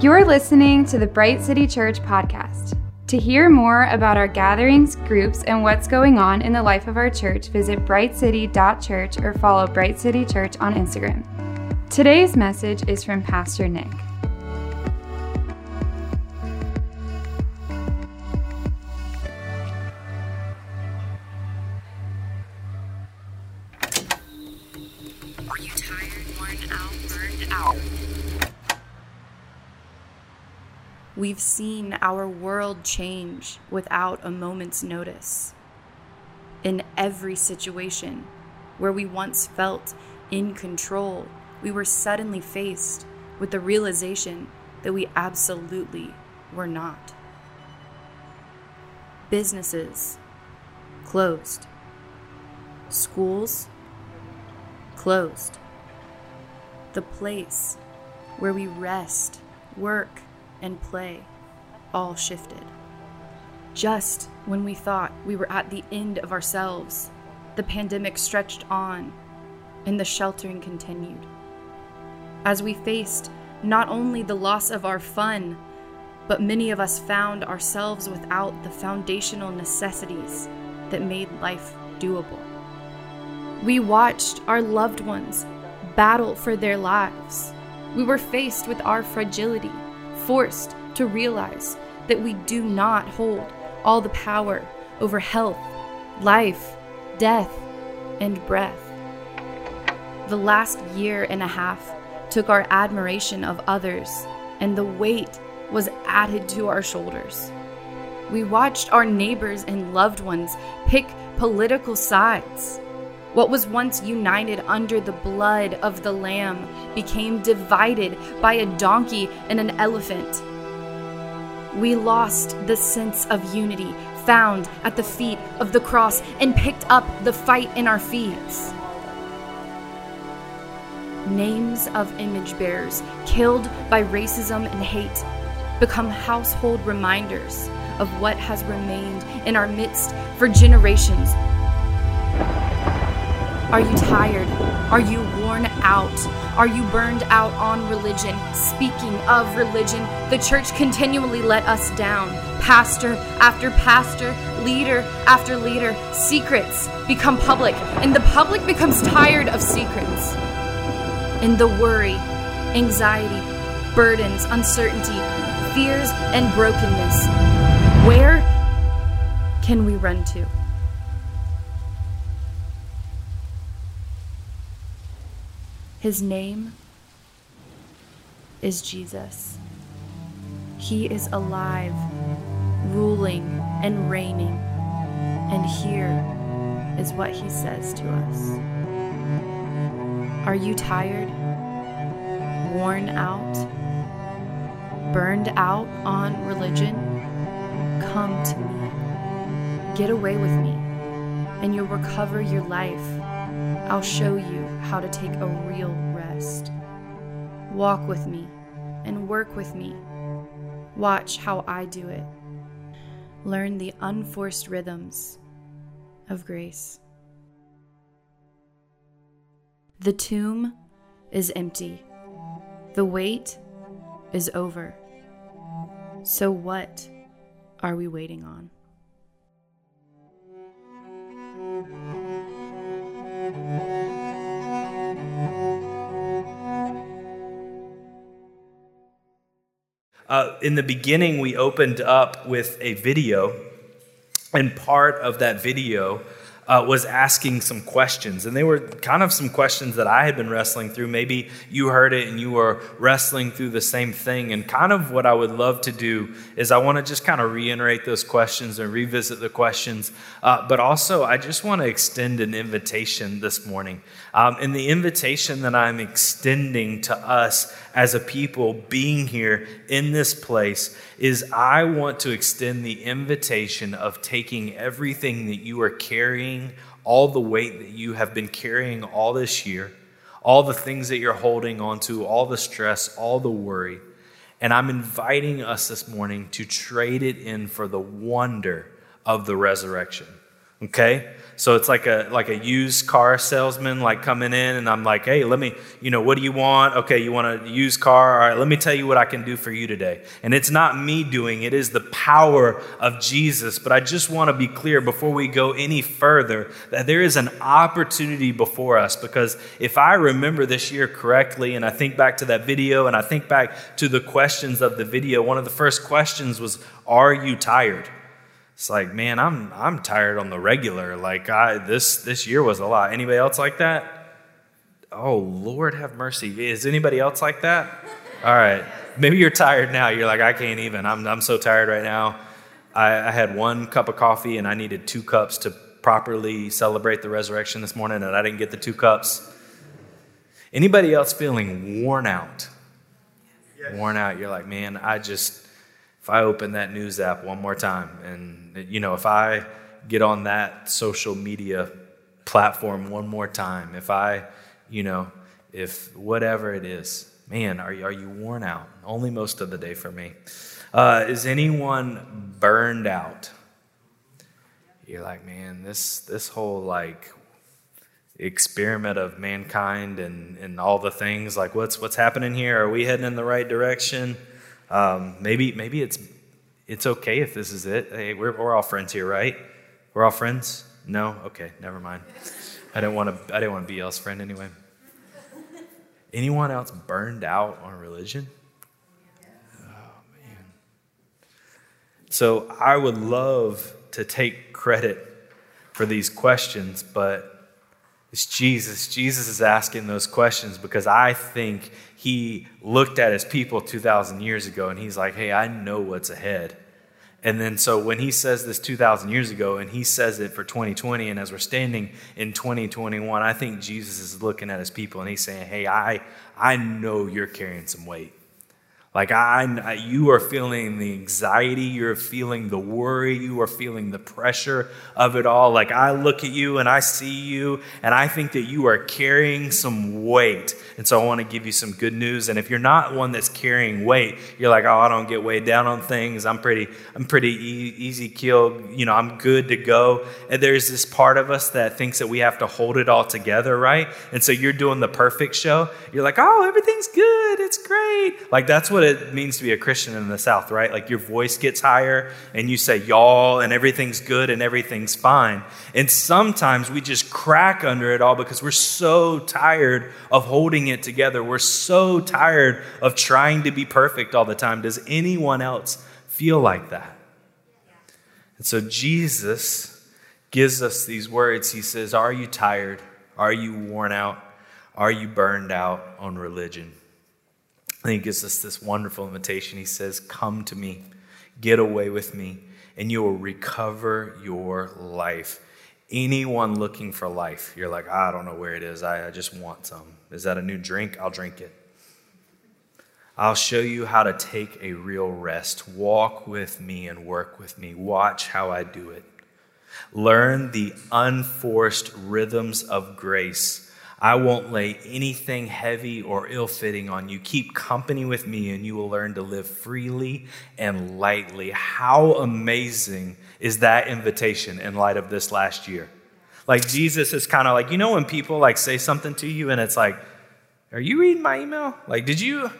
You're listening to the Bright City Church podcast. To hear more about our gatherings, groups, and what's going on in the life of our church, visit brightcity.church or follow Bright City Church on Instagram. Today's message is from Pastor Nick. We've seen our world change without a moment's notice. In every situation where we once felt in control, we were suddenly faced with the realization that we absolutely were not. Businesses closed, schools closed, the place where we rest, work, and play all shifted. Just when we thought we were at the end of ourselves, the pandemic stretched on and the sheltering continued. As we faced not only the loss of our fun, but many of us found ourselves without the foundational necessities that made life doable. We watched our loved ones battle for their lives. We were faced with our fragility forced to realize that we do not hold all the power over health, life, death, and breath. The last year and a half took our admiration of others, and the weight was added to our shoulders. We watched our neighbors and loved ones pick political sides. What was once united under the blood of the Lamb became divided by a donkey and an elephant. We lost the sense of unity found at the feet of the cross and picked up the fight in our feet. Names of image bearers killed by racism and hate become household reminders of what has remained in our midst for generations. Are you tired? Are you worn out? Are you burned out on religion? Speaking of religion, the church continually let us down. Pastor after pastor, leader after leader, secrets become public, and the public becomes tired of secrets. And the worry, anxiety, burdens, uncertainty, fears, and brokenness. Where can we run to? His name is Jesus. He is alive, ruling and reigning. And here is what he says to us Are you tired, worn out, burned out on religion? Come to me. Get away with me, and you'll recover your life. I'll show you how to take a real rest. Walk with me and work with me. Watch how I do it. Learn the unforced rhythms of grace. The tomb is empty. The wait is over. So, what are we waiting on? Uh, in the beginning, we opened up with a video, and part of that video uh, was asking some questions. And they were kind of some questions that I had been wrestling through. Maybe you heard it and you were wrestling through the same thing. And kind of what I would love to do is I want to just kind of reiterate those questions and revisit the questions. Uh, but also, I just want to extend an invitation this morning. Um, and the invitation that I'm extending to us as a people being here in this place is I want to extend the invitation of taking everything that you are carrying, all the weight that you have been carrying all this year, all the things that you're holding onto, all the stress, all the worry. And I'm inviting us this morning to trade it in for the wonder of the resurrection Okay? So it's like a like a used car salesman like coming in and I'm like, "Hey, let me, you know, what do you want? Okay, you want a used car? All right, let me tell you what I can do for you today." And it's not me doing, it is the power of Jesus. But I just want to be clear before we go any further that there is an opportunity before us because if I remember this year correctly and I think back to that video and I think back to the questions of the video, one of the first questions was, "Are you tired?" It's like, man, I'm I'm tired on the regular. Like I this this year was a lot. Anybody else like that? Oh Lord have mercy. Is anybody else like that? All right. Maybe you're tired now. You're like, I can't even. I'm I'm so tired right now. I, I had one cup of coffee and I needed two cups to properly celebrate the resurrection this morning, and I didn't get the two cups. Anybody else feeling worn out? Yes. Worn out. You're like, man, I just I open that news app one more time, and you know, if I get on that social media platform one more time, if I, you know, if whatever it is, man, are you, are you worn out? Only most of the day for me. Uh, is anyone burned out? You're like, man, this this whole like experiment of mankind and, and all the things like what's what's happening here? Are we heading in the right direction? Um, maybe maybe it's it's okay if this is it. Hey, we're, we're all friends here, right? We're all friends. No, okay, never mind. I didn't want to. I didn't want to be y'all's friend anyway. Anyone else burned out on religion? Oh man. So I would love to take credit for these questions, but it's Jesus. Jesus is asking those questions because I think he looked at his people 2,000 years ago and he's like, hey, I know what's ahead. And then, so when he says this 2,000 years ago and he says it for 2020, and as we're standing in 2021, I think Jesus is looking at his people and he's saying, Hey, I, I know you're carrying some weight. Like I, you are feeling the anxiety, you're feeling the worry, you are feeling the pressure of it all. Like I look at you and I see you, and I think that you are carrying some weight. And so I want to give you some good news. And if you're not one that's carrying weight, you're like, oh, I don't get weighed down on things. I'm pretty, I'm pretty e- easy killed. You know, I'm good to go. And there's this part of us that thinks that we have to hold it all together, right? And so you're doing the perfect show. You're like, oh, everything's good, it's great. Like that's what what it means to be a Christian in the South, right? Like your voice gets higher and you say y'all and everything's good and everything's fine. And sometimes we just crack under it all because we're so tired of holding it together. We're so tired of trying to be perfect all the time. Does anyone else feel like that? And so Jesus gives us these words. He says, Are you tired? Are you worn out? Are you burned out on religion? And he gives us this wonderful invitation. He says, Come to me, get away with me, and you will recover your life. Anyone looking for life, you're like, I don't know where it is. I, I just want some. Is that a new drink? I'll drink it. I'll show you how to take a real rest. Walk with me and work with me. Watch how I do it. Learn the unforced rhythms of grace I won't lay anything heavy or ill fitting on you. Keep company with me, and you will learn to live freely and lightly. How amazing is that invitation in light of this last year? Like, Jesus is kind of like, you know, when people like say something to you, and it's like, Are you reading my email? Like, did you?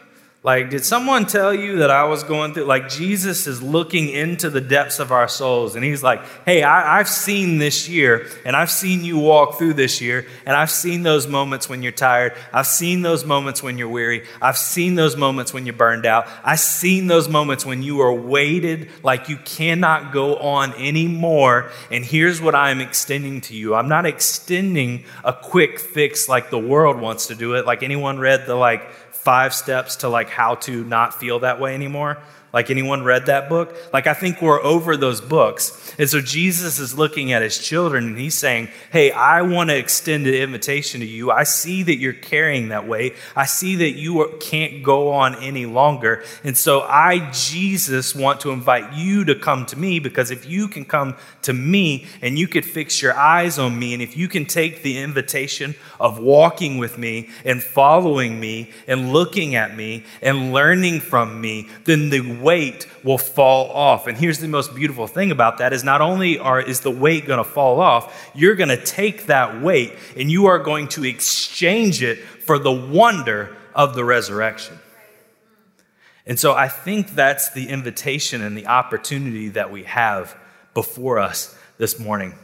Like, did someone tell you that I was going through? Like, Jesus is looking into the depths of our souls, and He's like, Hey, I, have seen this year, and I've seen you walk through this year, and I've seen those moments when you're tired. I've seen those moments when you're weary. I've seen those moments when you're burned out. I've seen those moments when you are weighted like you cannot go on anymore. And here's what I'm extending to you I'm not extending a quick fix like the world wants to do it. Like, anyone read the like, five steps to like how to not feel that way anymore like, anyone read that book? Like, I think we're over those books. And so Jesus is looking at his children and he's saying, Hey, I want to extend an invitation to you. I see that you're carrying that weight. I see that you can't go on any longer. And so I, Jesus, want to invite you to come to me because if you can come to me and you could fix your eyes on me, and if you can take the invitation of walking with me and following me and looking at me and learning from me, then the weight will fall off. And here's the most beautiful thing about that is not only are, is the weight going to fall off, you're going to take that weight and you are going to exchange it for the wonder of the resurrection. And so I think that's the invitation and the opportunity that we have before us this morning.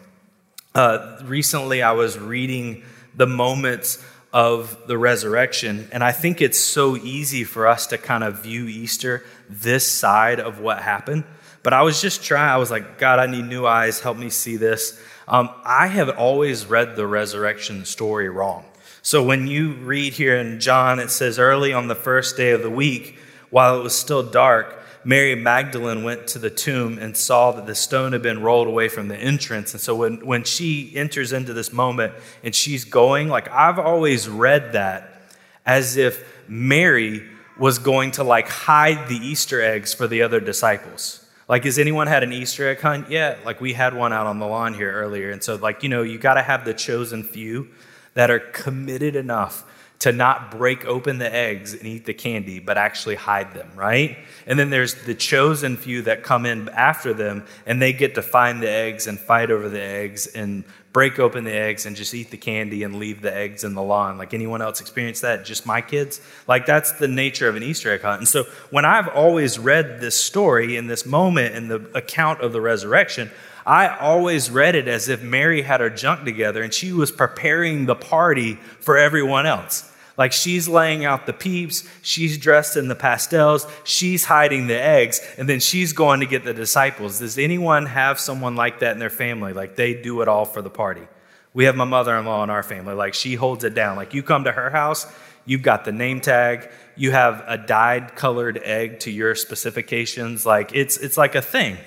Uh, recently, I was reading the moments of the resurrection, and I think it's so easy for us to kind of view Easter this side of what happened. But I was just trying, I was like, God, I need new eyes, help me see this. Um, I have always read the resurrection story wrong. So when you read here in John, it says, early on the first day of the week, while it was still dark, Mary Magdalene went to the tomb and saw that the stone had been rolled away from the entrance. And so when, when she enters into this moment and she's going, like I've always read that as if Mary was going to like hide the Easter eggs for the other disciples. Like, has anyone had an Easter egg hunt yet? Like, we had one out on the lawn here earlier. And so, like, you know, you got to have the chosen few that are committed enough to not break open the eggs and eat the candy, but actually hide them, right? And then there's the chosen few that come in after them and they get to find the eggs and fight over the eggs and break open the eggs and just eat the candy and leave the eggs in the lawn. Like anyone else experience that? Just my kids? Like that's the nature of an Easter egg hunt. And so when I've always read this story in this moment in the account of the resurrection, I always read it as if Mary had her junk together and she was preparing the party for everyone else. Like she's laying out the peeps, she's dressed in the pastels, she's hiding the eggs, and then she's going to get the disciples. Does anyone have someone like that in their family? Like they do it all for the party. We have my mother in law in our family. Like she holds it down. Like you come to her house, you've got the name tag, you have a dyed colored egg to your specifications. Like it's, it's like a thing.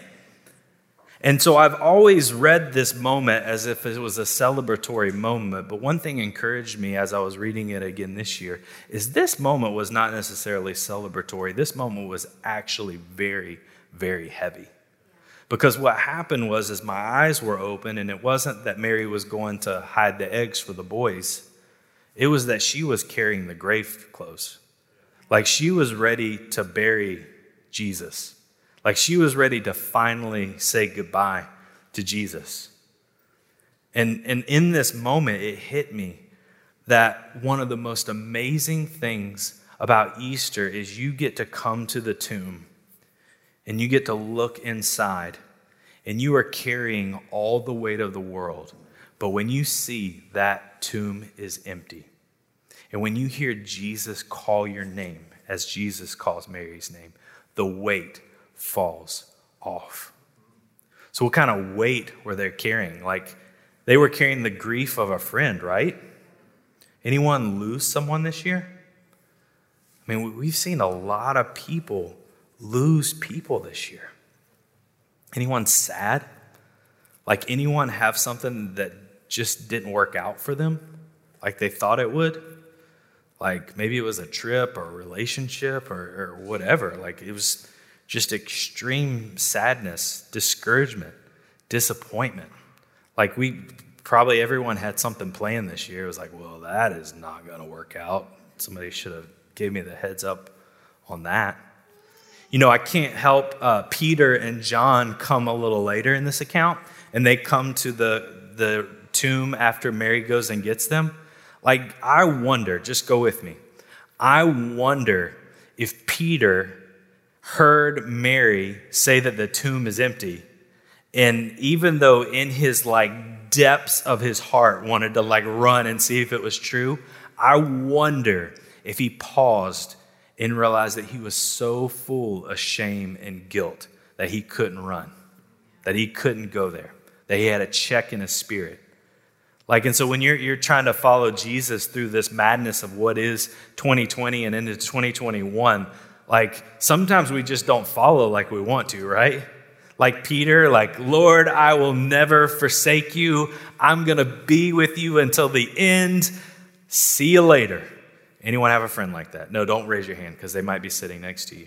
And so I've always read this moment as if it was a celebratory moment. But one thing encouraged me as I was reading it again this year is this moment was not necessarily celebratory. This moment was actually very, very heavy. Because what happened was as my eyes were open, and it wasn't that Mary was going to hide the eggs for the boys, it was that she was carrying the grave clothes. Like she was ready to bury Jesus. Like she was ready to finally say goodbye to Jesus. And, and in this moment, it hit me that one of the most amazing things about Easter is you get to come to the tomb and you get to look inside and you are carrying all the weight of the world. But when you see that tomb is empty, and when you hear Jesus call your name, as Jesus calls Mary's name, the weight falls off. So, what kind of weight were they carrying? Like, they were carrying the grief of a friend, right? Anyone lose someone this year? I mean, we've seen a lot of people lose people this year. Anyone sad? Like, anyone have something that just didn't work out for them like they thought it would? Like, maybe it was a trip or a relationship or, or whatever. Like, it was just extreme sadness, discouragement, disappointment. Like we probably everyone had something planned this year. It was like, well, that is not going to work out. Somebody should have gave me the heads up on that. You know, I can't help uh, Peter and John come a little later in this account, and they come to the the tomb after Mary goes and gets them. Like, I wonder, just go with me. I wonder if Peter heard Mary say that the tomb is empty. And even though in his like depths of his heart wanted to like run and see if it was true, I wonder if he paused and realized that he was so full of shame and guilt that he couldn't run, that he couldn't go there, that he had a check in his spirit. Like, and so when you're, you're trying to follow Jesus through this madness of what is 2020 and into 2021, like sometimes we just don't follow like we want to, right? Like Peter, like, Lord, I will never forsake you. I'm going to be with you until the end. See you later. Anyone have a friend like that? No, don't raise your hand because they might be sitting next to you.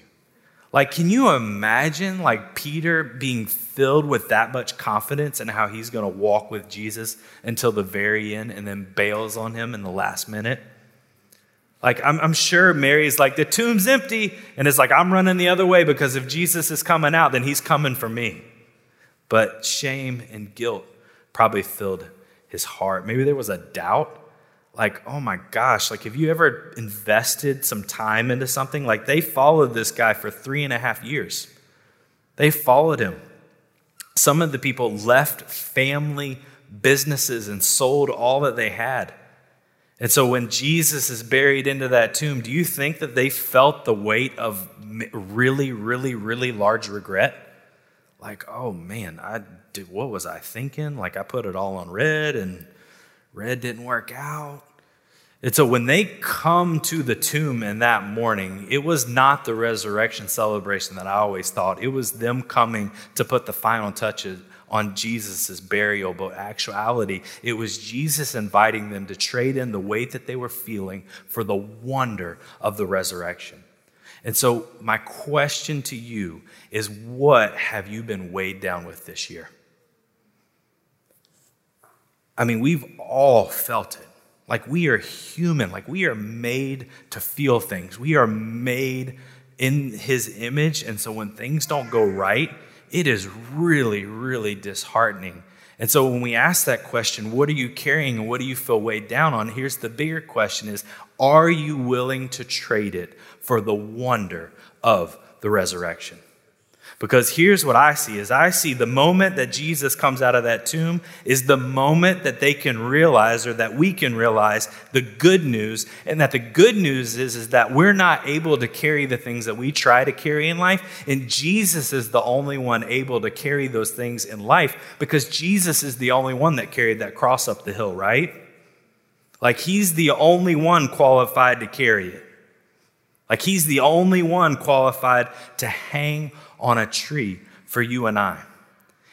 Like, can you imagine, like, Peter being filled with that much confidence and how he's going to walk with Jesus until the very end and then bails on him in the last minute? Like, I'm, I'm sure Mary's like, the tomb's empty. And it's like, I'm running the other way because if Jesus is coming out, then he's coming for me. But shame and guilt probably filled his heart. Maybe there was a doubt. Like, oh my gosh, like, have you ever invested some time into something? Like, they followed this guy for three and a half years. They followed him. Some of the people left family businesses and sold all that they had. And so when Jesus is buried into that tomb, do you think that they felt the weight of really, really, really large regret? Like, oh man, I did, what was I thinking? Like I put it all on red and red didn't work out. And so when they come to the tomb in that morning, it was not the resurrection celebration that I always thought. It was them coming to put the final touches on Jesus' burial, but actuality, it was Jesus inviting them to trade in the weight that they were feeling for the wonder of the resurrection. And so, my question to you is what have you been weighed down with this year? I mean, we've all felt it. Like we are human, like we are made to feel things. We are made in his image. And so, when things don't go right, it is really, really disheartening. And so when we ask that question, what are you carrying and what do you feel weighed down on? Here's the bigger question is, are you willing to trade it for the wonder of the resurrection? Because here's what I see is I see the moment that Jesus comes out of that tomb is the moment that they can realize or that we can realize the good news and that the good news is, is that we're not able to carry the things that we try to carry in life and Jesus is the only one able to carry those things in life because Jesus is the only one that carried that cross up the hill, right? Like he's the only one qualified to carry it. Like he's the only one qualified to hang on a tree for you and I.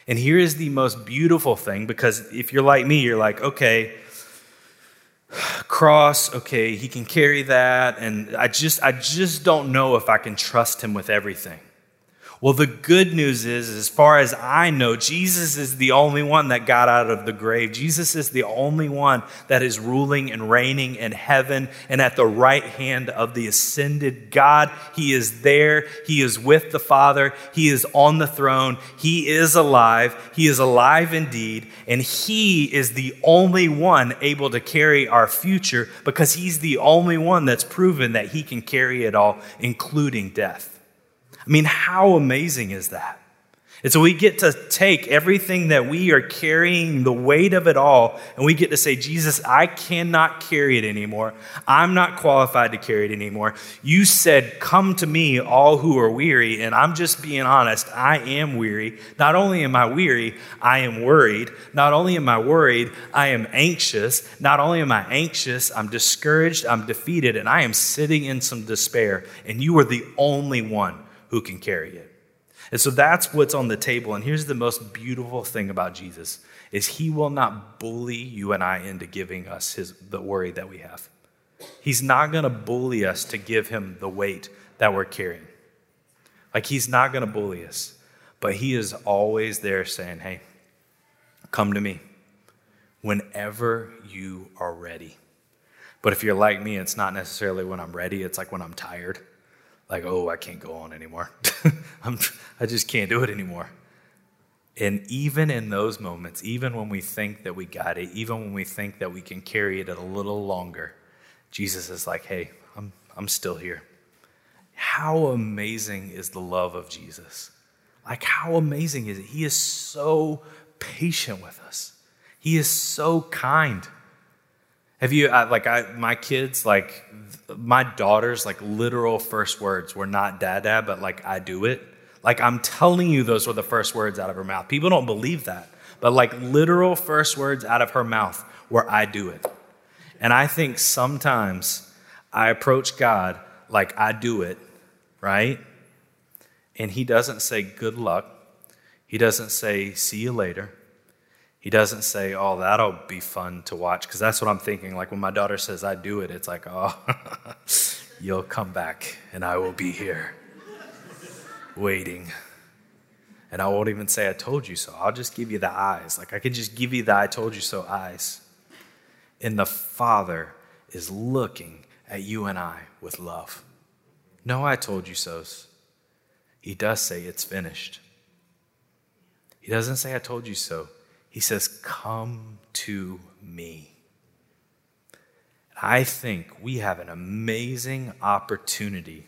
And here is the most beautiful thing because if you're like me, you're like, okay, cross, okay, he can carry that and I just I just don't know if I can trust him with everything. Well, the good news is, as far as I know, Jesus is the only one that got out of the grave. Jesus is the only one that is ruling and reigning in heaven and at the right hand of the ascended God. He is there. He is with the Father. He is on the throne. He is alive. He is alive indeed. And He is the only one able to carry our future because He's the only one that's proven that He can carry it all, including death. I mean, how amazing is that? And so we get to take everything that we are carrying, the weight of it all, and we get to say, Jesus, I cannot carry it anymore. I'm not qualified to carry it anymore. You said, Come to me, all who are weary. And I'm just being honest, I am weary. Not only am I weary, I am worried. Not only am I worried, I am anxious. Not only am I anxious, I'm discouraged, I'm defeated, and I am sitting in some despair. And you are the only one who can carry it. And so that's what's on the table. And here's the most beautiful thing about Jesus is he will not bully you and I into giving us his, the worry that we have. He's not going to bully us to give him the weight that we're carrying. Like he's not going to bully us, but he is always there saying, "Hey, come to me whenever you are ready." But if you're like me, it's not necessarily when I'm ready, it's like when I'm tired like, oh, I can't go on anymore. I'm, I just can't do it anymore. And even in those moments, even when we think that we got it, even when we think that we can carry it a little longer, Jesus is like, hey, I'm, I'm still here. How amazing is the love of Jesus? Like, how amazing is it? He is so patient with us, He is so kind. Have you, like, I, my kids, like, my daughter's like literal first words were not dada, but like I do it. Like I'm telling you, those were the first words out of her mouth. People don't believe that, but like literal first words out of her mouth were I do it. And I think sometimes I approach God like I do it, right? And He doesn't say good luck. He doesn't say see you later. He doesn't say, Oh, that'll be fun to watch. Because that's what I'm thinking. Like when my daughter says, I do it, it's like, Oh, you'll come back and I will be here waiting. And I won't even say, I told you so. I'll just give you the eyes. Like I can just give you the I told you so eyes. And the Father is looking at you and I with love. No, I told you so's. He does say it's finished. He doesn't say, I told you so. He says, Come to me. I think we have an amazing opportunity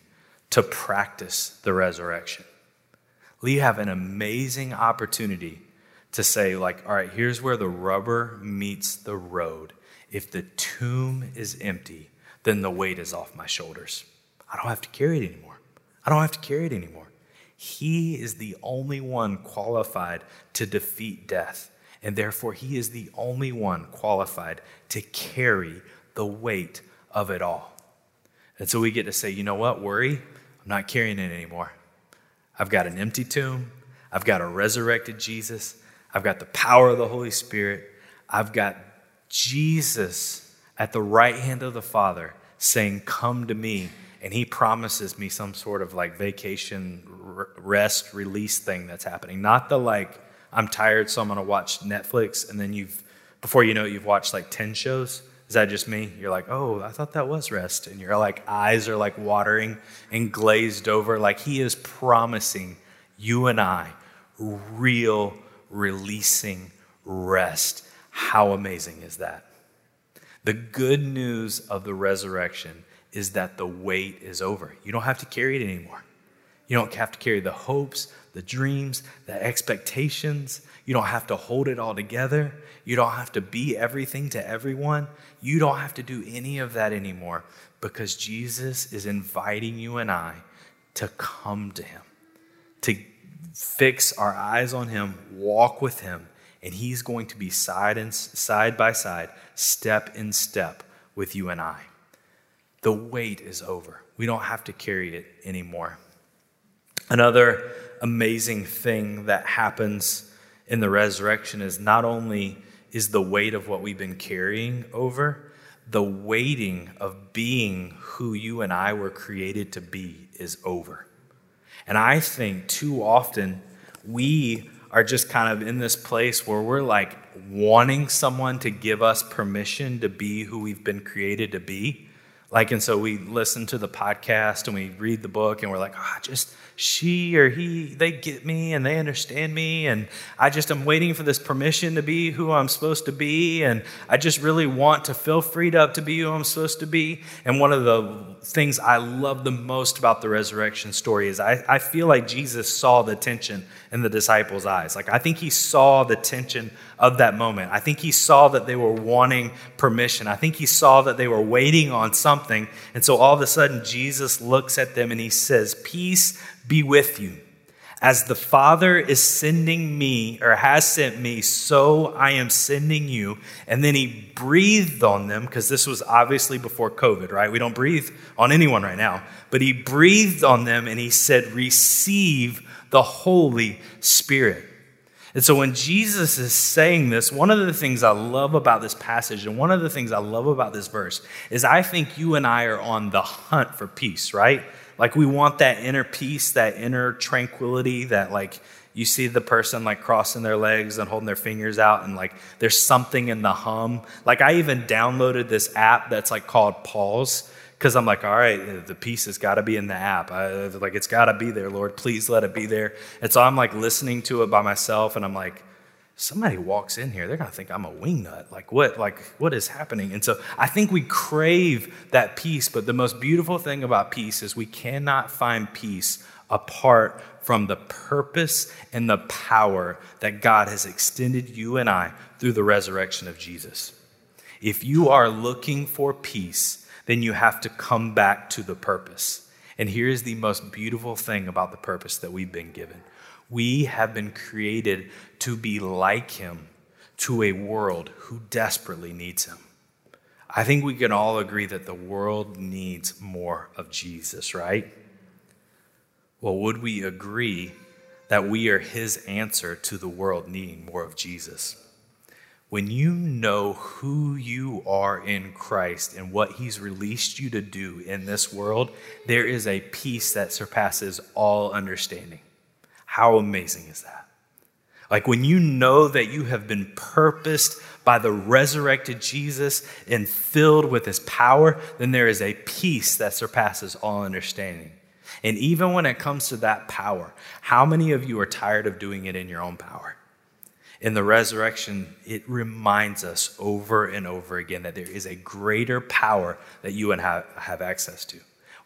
to practice the resurrection. We have an amazing opportunity to say, like, all right, here's where the rubber meets the road. If the tomb is empty, then the weight is off my shoulders. I don't have to carry it anymore. I don't have to carry it anymore. He is the only one qualified to defeat death, and therefore he is the only one qualified to carry the weight of it all. And so we get to say, you know what, worry, I'm not carrying it anymore. I've got an empty tomb, I've got a resurrected Jesus, I've got the power of the Holy Spirit, I've got Jesus at the right hand of the Father saying, Come to me. And he promises me some sort of like vacation, rest, release thing that's happening. Not the like, I'm tired, so I'm going to watch Netflix. And then you've, before you know it, you've watched like 10 shows. Is that just me? You're like, oh, I thought that was rest. And your like eyes are like watering and glazed over. Like he is promising you and I real releasing rest. How amazing is that? The good news of the resurrection is that the weight is over. You don't have to carry it anymore. You don't have to carry the hopes, the dreams, the expectations. You don't have to hold it all together. You don't have to be everything to everyone. You don't have to do any of that anymore because Jesus is inviting you and I to come to Him, to fix our eyes on Him, walk with Him, and He's going to be side and side by side, step in step with you and I. The wait is over. We don't have to carry it anymore. Another amazing thing that happens in the resurrection is not only is the weight of what we've been carrying over, the waiting of being who you and I were created to be is over. And I think too often we are just kind of in this place where we're like wanting someone to give us permission to be who we've been created to be. Like, and so we listen to the podcast and we read the book and we're like, oh, just she or he, they get me and they understand me. And I just am waiting for this permission to be who I'm supposed to be. And I just really want to feel freed up to be who I'm supposed to be. And one of the things I love the most about the resurrection story is I, I feel like Jesus saw the tension in the disciples' eyes. Like, I think he saw the tension of that moment. I think he saw that they were wanting permission. I think he saw that they were waiting on something. And so all of a sudden, Jesus looks at them and he says, Peace be with you. As the Father is sending me or has sent me, so I am sending you. And then he breathed on them because this was obviously before COVID, right? We don't breathe on anyone right now. But he breathed on them and he said, Receive the Holy Spirit. And so when Jesus is saying this, one of the things I love about this passage and one of the things I love about this verse is I think you and I are on the hunt for peace, right? Like we want that inner peace, that inner tranquility, that like you see the person like crossing their legs and holding their fingers out and like there's something in the hum. Like I even downloaded this app that's like called Pause because I'm like, all right, the peace has got to be in the app. I, like it's got to be there, Lord. Please let it be there. And so I'm like listening to it by myself and I'm like, somebody walks in here, they're going to think I'm a wingnut. Like what like what is happening? And so I think we crave that peace, but the most beautiful thing about peace is we cannot find peace apart from the purpose and the power that God has extended you and I through the resurrection of Jesus. If you are looking for peace, then you have to come back to the purpose. And here's the most beautiful thing about the purpose that we've been given we have been created to be like him to a world who desperately needs him. I think we can all agree that the world needs more of Jesus, right? Well, would we agree that we are his answer to the world needing more of Jesus? When you know who you are in Christ and what he's released you to do in this world, there is a peace that surpasses all understanding. How amazing is that? Like when you know that you have been purposed by the resurrected Jesus and filled with his power, then there is a peace that surpasses all understanding. And even when it comes to that power, how many of you are tired of doing it in your own power? In the resurrection, it reminds us over and over again that there is a greater power that you and have, have access to.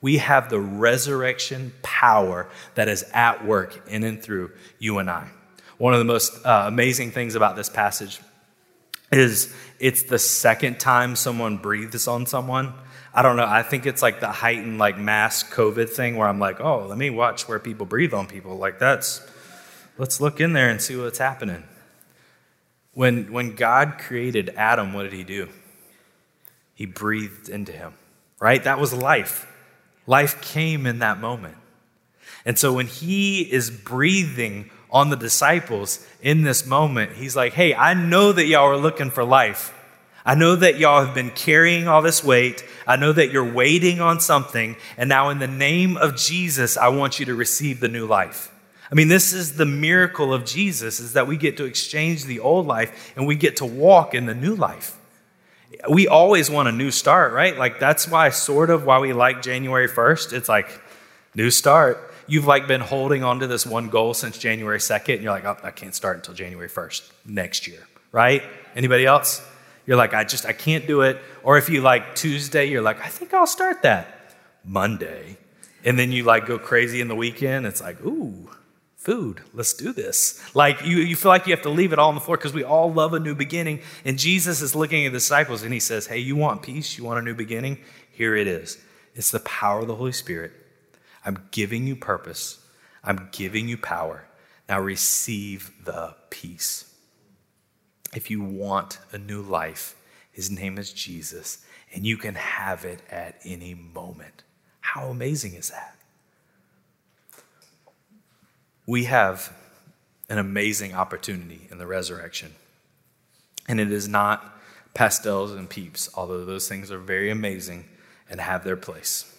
We have the resurrection power that is at work in and through you and I. One of the most uh, amazing things about this passage is it's the second time someone breathes on someone. I don't know. I think it's like the heightened like mass COVID thing where I'm like, oh, let me watch where people breathe on people. Like that's let's look in there and see what's happening. When when God created Adam, what did he do? He breathed into him. Right? That was life. Life came in that moment. And so when he is breathing on the disciples in this moment. He's like, hey, I know that y'all are looking for life. I know that y'all have been carrying all this weight. I know that you're waiting on something. And now, in the name of Jesus, I want you to receive the new life. I mean, this is the miracle of Jesus is that we get to exchange the old life and we get to walk in the new life. We always want a new start, right? Like that's why sort of why we like January 1st. It's like new start you've like been holding on to this one goal since January 2nd, and you're like, oh, I can't start until January 1st next year, right? Anybody else? You're like, I just, I can't do it. Or if you like Tuesday, you're like, I think I'll start that Monday. And then you like go crazy in the weekend. It's like, ooh, food, let's do this. Like you, you feel like you have to leave it all on the floor because we all love a new beginning. And Jesus is looking at the disciples and he says, Hey, you want peace? You want a new beginning? Here it is. It's the power of the Holy Spirit I'm giving you purpose. I'm giving you power. Now receive the peace. If you want a new life, his name is Jesus, and you can have it at any moment. How amazing is that? We have an amazing opportunity in the resurrection. And it is not pastels and peeps, although those things are very amazing and have their place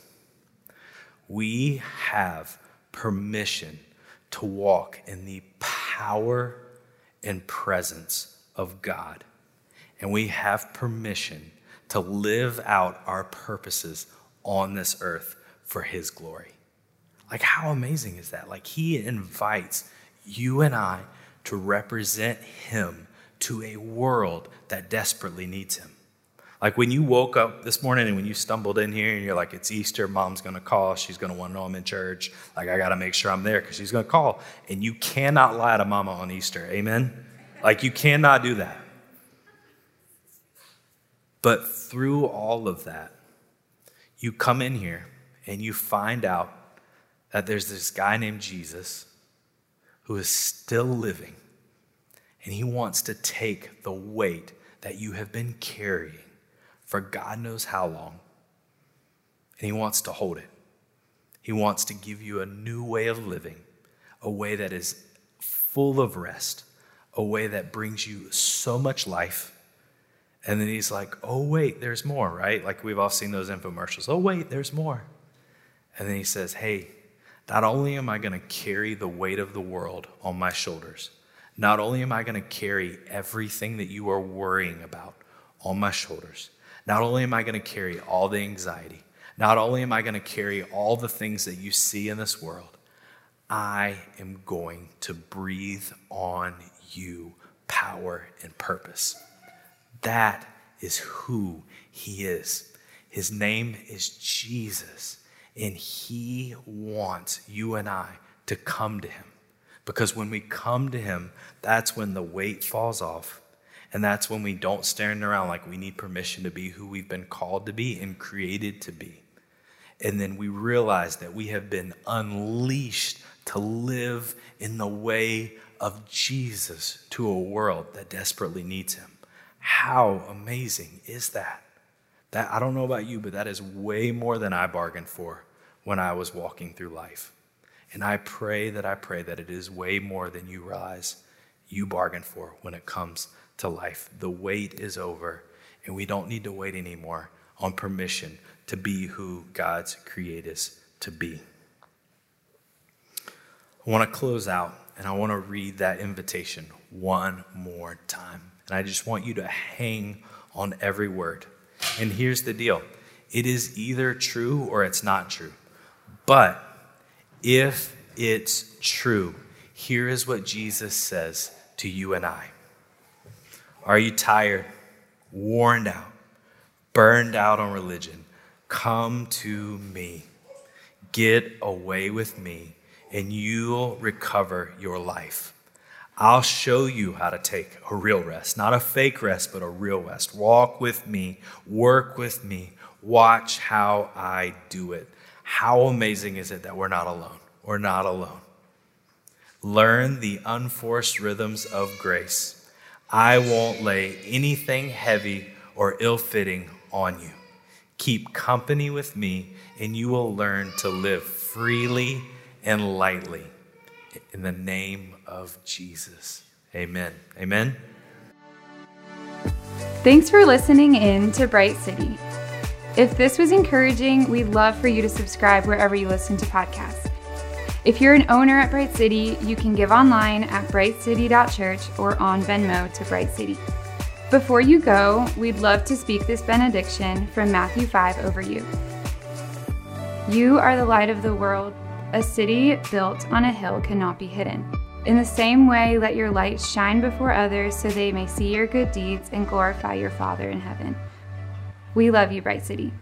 we have permission to walk in the power and presence of God. And we have permission to live out our purposes on this earth for His glory. Like, how amazing is that? Like, He invites you and I to represent Him to a world that desperately needs Him. Like when you woke up this morning and when you stumbled in here and you're like, it's Easter, mom's gonna call, she's gonna wanna know I'm in church. Like I gotta make sure I'm there because she's gonna call. And you cannot lie to mama on Easter. Amen? Like you cannot do that. But through all of that, you come in here and you find out that there's this guy named Jesus who is still living and he wants to take the weight that you have been carrying for God knows how long. And He wants to hold it. He wants to give you a new way of living, a way that is full of rest, a way that brings you so much life. And then He's like, oh, wait, there's more, right? Like we've all seen those infomercials. Oh, wait, there's more. And then He says, hey, not only am I going to carry the weight of the world on my shoulders, not only am I going to carry everything that you are worrying about on my shoulders, not only am I going to carry all the anxiety, not only am I going to carry all the things that you see in this world, I am going to breathe on you power and purpose. That is who He is. His name is Jesus, and He wants you and I to come to Him. Because when we come to Him, that's when the weight falls off and that's when we don't stand around like we need permission to be who we've been called to be and created to be. And then we realize that we have been unleashed to live in the way of Jesus to a world that desperately needs him. How amazing is that? That I don't know about you, but that is way more than I bargained for when I was walking through life. And I pray that I pray that it is way more than you realize you bargain for when it comes to life. The wait is over, and we don't need to wait anymore on permission to be who God's created us to be. I want to close out and I want to read that invitation one more time. And I just want you to hang on every word. And here's the deal it is either true or it's not true. But if it's true, here is what Jesus says to you and I Are you tired, worn out, burned out on religion? Come to me. Get away with me, and you'll recover your life. I'll show you how to take a real rest, not a fake rest, but a real rest. Walk with me, work with me, watch how I do it. How amazing is it that we're not alone? We're not alone. Learn the unforced rhythms of grace. I won't lay anything heavy or ill fitting on you. Keep company with me, and you will learn to live freely and lightly. In the name of Jesus. Amen. Amen. Thanks for listening in to Bright City. If this was encouraging, we'd love for you to subscribe wherever you listen to podcasts. If you're an owner at Bright City, you can give online at brightcity.church or on Venmo to Bright City. Before you go, we'd love to speak this benediction from Matthew 5 over you. You are the light of the world. A city built on a hill cannot be hidden. In the same way, let your light shine before others so they may see your good deeds and glorify your Father in heaven. We love you, Bright City.